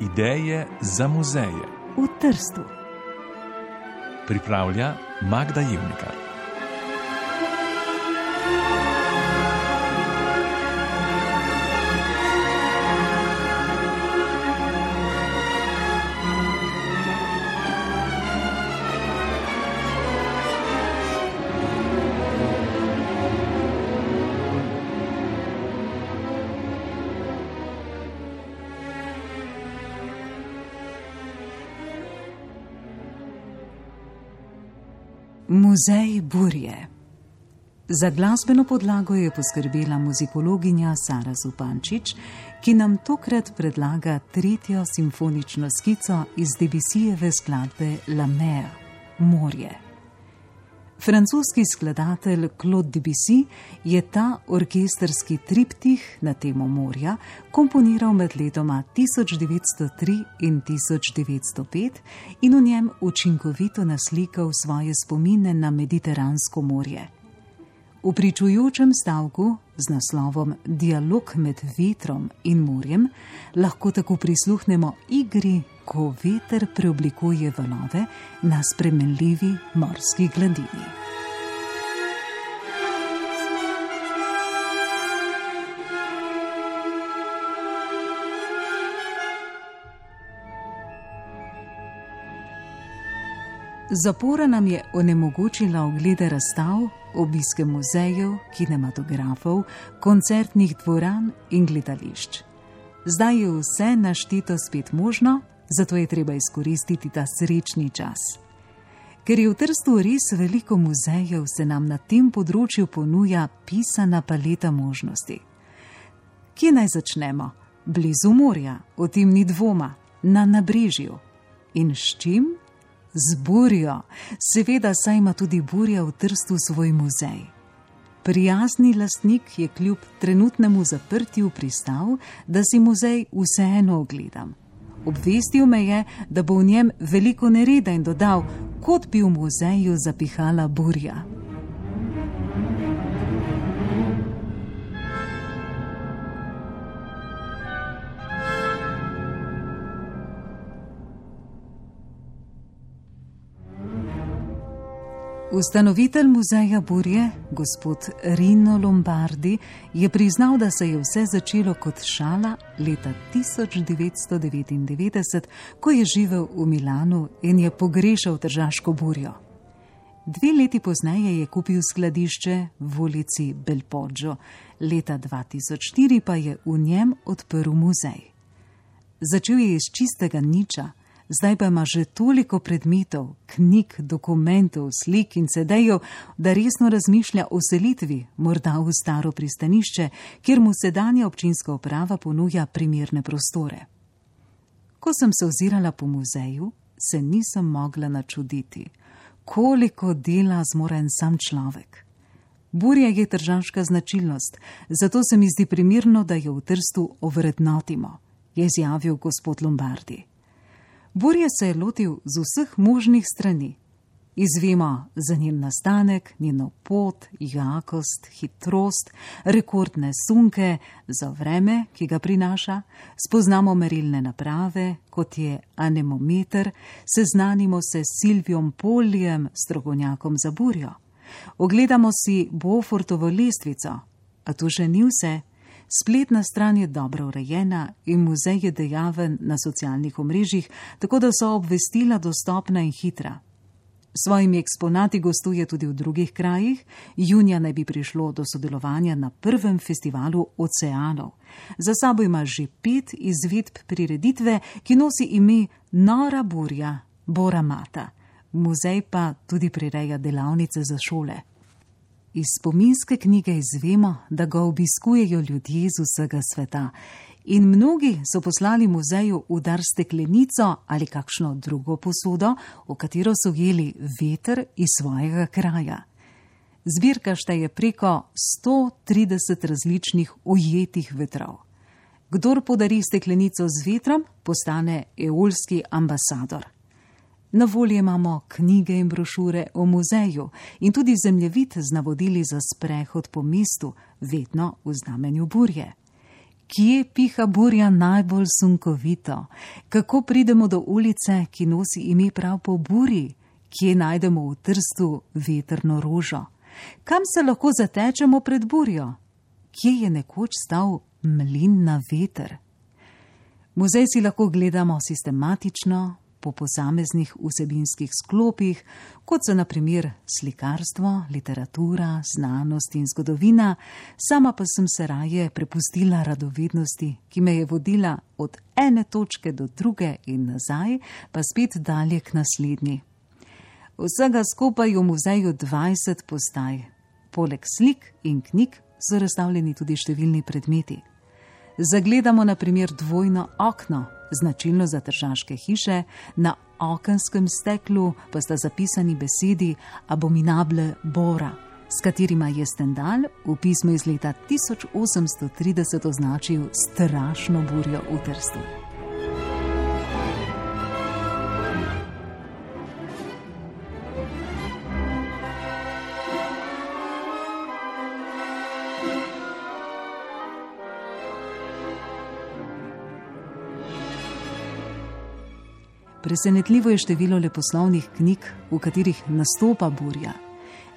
Ideje za muzeje v Trstu. pripravlja Magda Jevnikar. Muzej burje. Za glasbeno podlago je poskrbela muzikologinja Sara Zupančič, ki nam tokrat predlaga tretjo simfonično skico iz Debisijeve skladbe La Mer, Morje. Francoski skladatelj Claude Debussy je ta orkesterski triptih na temo morja komponiral med letoma 1903 in 1905 in v njem učinkovito naslikal svoje spomine na Mediteransko morje. V pričujočem stavku z naslovom Dialog med vetrom in morjem lahko tako prisluhnemo igri, ko veter preoblikuje valove na spremenljivi morski gladini. Zapora nam je onemogočila oglede razstav, obiske muzejev, kinematografov, koncertnih dvoran in gledališč. Zdaj je vse naštito spet možno, zato je treba izkoristiti ta srečni čas. Ker je v Trstu res veliko muzejev, se nam na tem področju ponuja pisana paleta možnosti. Kje naj začnemo? Blizu morja, o tem ni dvoma, na nabrežju. In s čim? Z burjo, seveda, saj ima tudi burja v Trstu svoj muzej. Prijazni lastnik je kljub trenutnemu zaprtju pristal, da si muzej vseeno ogledam. Obvestil me je, da bo v njem veliko nereda in dodal, kot bi v muzeju zapihala burja. Ustanovitelj muzeja Burje, gospod Rino Lombardi, je priznal, da se je vse začelo kot šala leta 1999, ko je živel v Milanu in je pogrešal tržaško burjo. Dve leti pozneje je kupil skladišče v ulici Belpoggio, leta 2004 pa je v njem odprl muzej. Začel je iz čistega niča. Zdaj pa ima že toliko predmetov, knjig, dokumentov, slik in sedejev, da resno razmišlja o selitvi, morda v staro pristanišče, kjer mu sedanja občinska uprava ponuja primerne prostore. Ko sem se ozirala po muzeju, se nisem mogla načuditi, koliko dela zmore en sam človek. Burja je tržanska značilnost, zato se mi zdi primirno, da jo v Trstu ovrednotimo, je izjavil gospod Lombardi. Burje se je lotil z vseh možnih strani. Izvemo za njen nastanek, njeno pot, jakost, hitrost, rekordne sunke, za vreme, ki ga prinaša, spoznamo merilne naprave, kot je anemometer, seznanimo se s Silvijom Poljem, strokovnjakom za burjo. Ogledamo si Beaufortovo lestvico, a to še ni vse. Spletna stran je dobro urejena in muzej je dejaven na socialnih omrežjih, tako da so obvestila dostopna in hitra. S svojimi eksponati gostuje tudi v drugih krajih, junija naj bi prišlo do sodelovanja na prvem festivalu oceanov. Za sabo ima že pet izvedb prireditve, ki nosi ime Nora Burja, Bora Mata. Muzej pa tudi prireja delavnice za šole. Iz spominske knjige izvemo, da ga obiskujejo ljudje z vsega sveta, in mnogi so poslali muzeju v dar steklenico ali kakšno drugo posodo, v katero so jeli veter iz svojega kraja. Zbirka šteje preko 130 različnih ujetih vetrov. Kdor podari steklenico z vetrom, postane eolski ambasador. Na voljo imamo knjige in brošure o muzeju in tudi zemljevid z navodili za sprehod po mestu, vedno v znamenju burje. Kje piha burja najbolj sunkovito? Kako pridemo do ulice, ki nosi ime prav po burji? Kje najdemo v trstu veterno rožo? Kam se lahko zatečemo pred burjo? Kje je nekoč stal mlin na veter? Muzej si lahko gledamo sistematično, po posameznih vsebinskih sklopih, kot so naprimer slikarstvo, literatura, znanost in zgodovina, sama pa sem se raje prepustila radovednosti, ki me je vodila od ene točke do druge in nazaj, pa spet dalje k naslednji. Vsega skupaj v muzeju 20 postaj. Poleg slik in knjig so razstavljeni tudi številni predmeti. Zagledamo na primer dvojno okno, značilno za tržaške hiše, na okenskem steklu pa sta zapisani besedi abominable bora, s katerima je Stendal v pismu iz leta 1830 označil strašno burjo v Trstu. Presenetljivo je število leposlovnih knjig, v katerih nastopa burja.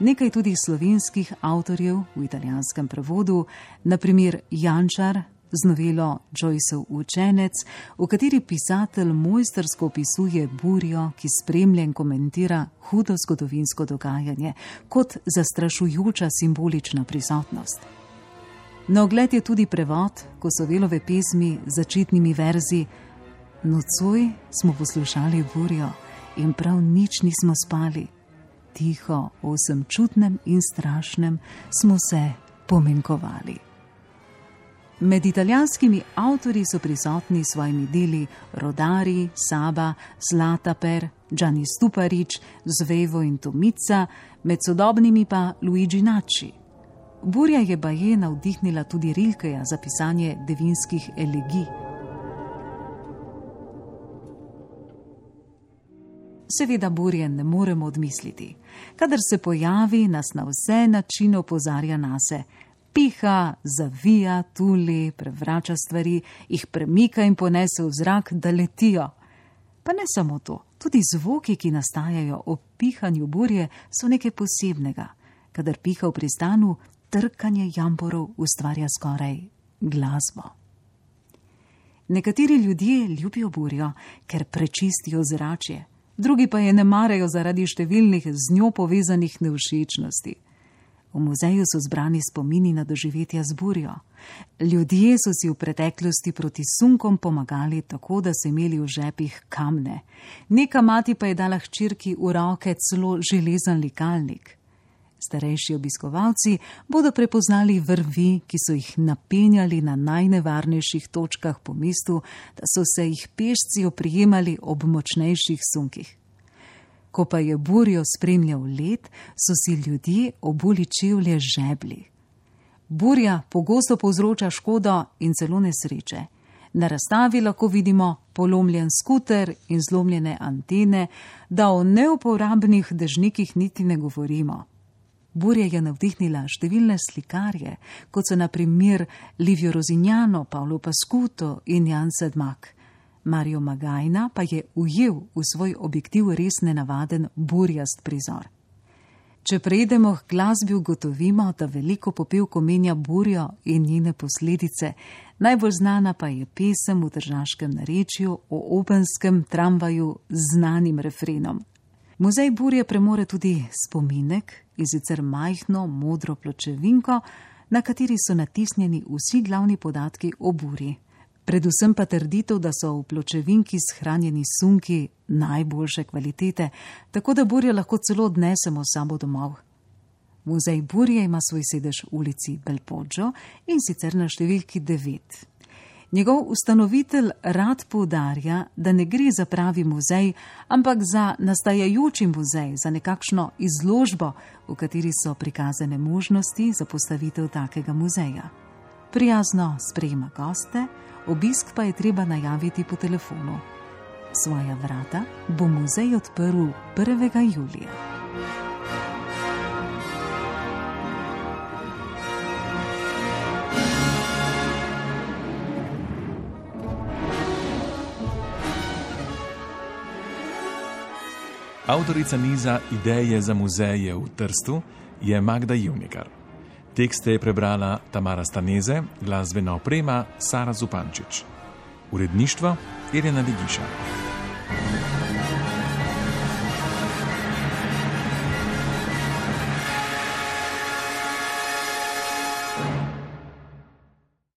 Nekaj tudi slovenskih avtorjev v italijanskem prevodu, naprimer Jančar z novelo Joyceov učenec, v kateri pisatelj mojstersko opisuje burjo, ki spremlja in komentira hudo zgodovinsko dogajanje kot zastrašujoča simbolična prisotnost. Na ogled je tudi prevod Kosovelove pesmi z začetnimi verzi. Nocoj smo poslušali burjo in prav nič nismo spali. Tiho, osem čutnem in strašnem smo se pomenkovali. Med italijanskimi avtori so prisotni s svojimi deli Rodari, Saba, Zlataper, Gianni Stuparič, Zvevo in Tomica, med sodobnimi pa Luigi Nači. Burja je baje navdihnila tudi Rilkeja za pisanje devinskih elegij. Seveda burje ne moremo odmisliti. Kadar se pojavi, nas na vse načine opozarja nase. Piha, zavija, tuli, prevrača stvari, jih premika in ponese v zrak, da letijo. Pa ne samo to, tudi zvoki, ki nastajajo ob pihanju burje, so nekaj posebnega. Kadar piha v pristanu, trkanje jamborov ustvarja skoraj glasbo. Nekateri ljudje ljubijo burjo, ker prečistijo zračje drugi pa je ne marajo zaradi številnih z njo povezanih nevšečnosti. V muzeju so zbrani spomini na doživetja z burjo. Ljudje so si v preteklosti proti sunkom pomagali tako, da so imeli v žepih kamne. Neka mati pa je dala hčerki v roke celo železen likalnik. Starejši obiskovalci bodo prepoznali vrvi, ki so jih napenjali na najnevarnejših točkah po mestu, da so se jih pešci oprijemali ob močnejših sunkih. Ko pa je burjo spremljal let, so si ljudje obuli čevlje žebli. Burja pogosto povzroča škodo in celo nesreče. Na razstavi lahko vidimo polomljen skuter in zlomljene antene, da o neuporabnih dežnikih niti ne govorimo. Burja je navdihnila številne slikarje, kot so naprimer Livio Rosinjano, Paolo Pascuto in Jan Sedmak. Mario Magajna pa je ujel v svoj objektiv res nenavaden burjast prizor. Če prejdemo k glasbi, ugotovimo, da veliko popevko menja burjo in njene posledice. Najbolj znana pa je pesem v državskem narečju o openskem tramvaju z znanim refrenom. Muzej burje premore tudi spominek in sicer majhno modro pločevinko, na kateri so natisnjeni vsi glavni podatki o burji. Predvsem pa trditev, da so v pločevinki shranjeni sunki najboljše kvalitete, tako da burje lahko celo odnesemo sabo domov. Muzej burje ima svoj sedež v ulici Belpoggio in sicer na številki 9. Njegov ustanovitelj rad poudarja, da ne gre za pravi muzej, ampak za nastajajoči muzej, za nekakšno izložbo, v kateri so prikazane možnosti za postavitev takega muzeja. Prijazno sprejema goste, obisk pa je treba najaviti po telefonu. Svoja vrata bo muzej odprl 1. julija. Avtorica niza Ideje za muzeje v Trstu je Magda Juvnikar. Tekste je prebrala Tamara Staneze, glasbena oprema Sara Zupančič. Uredništvo Irena Digiša.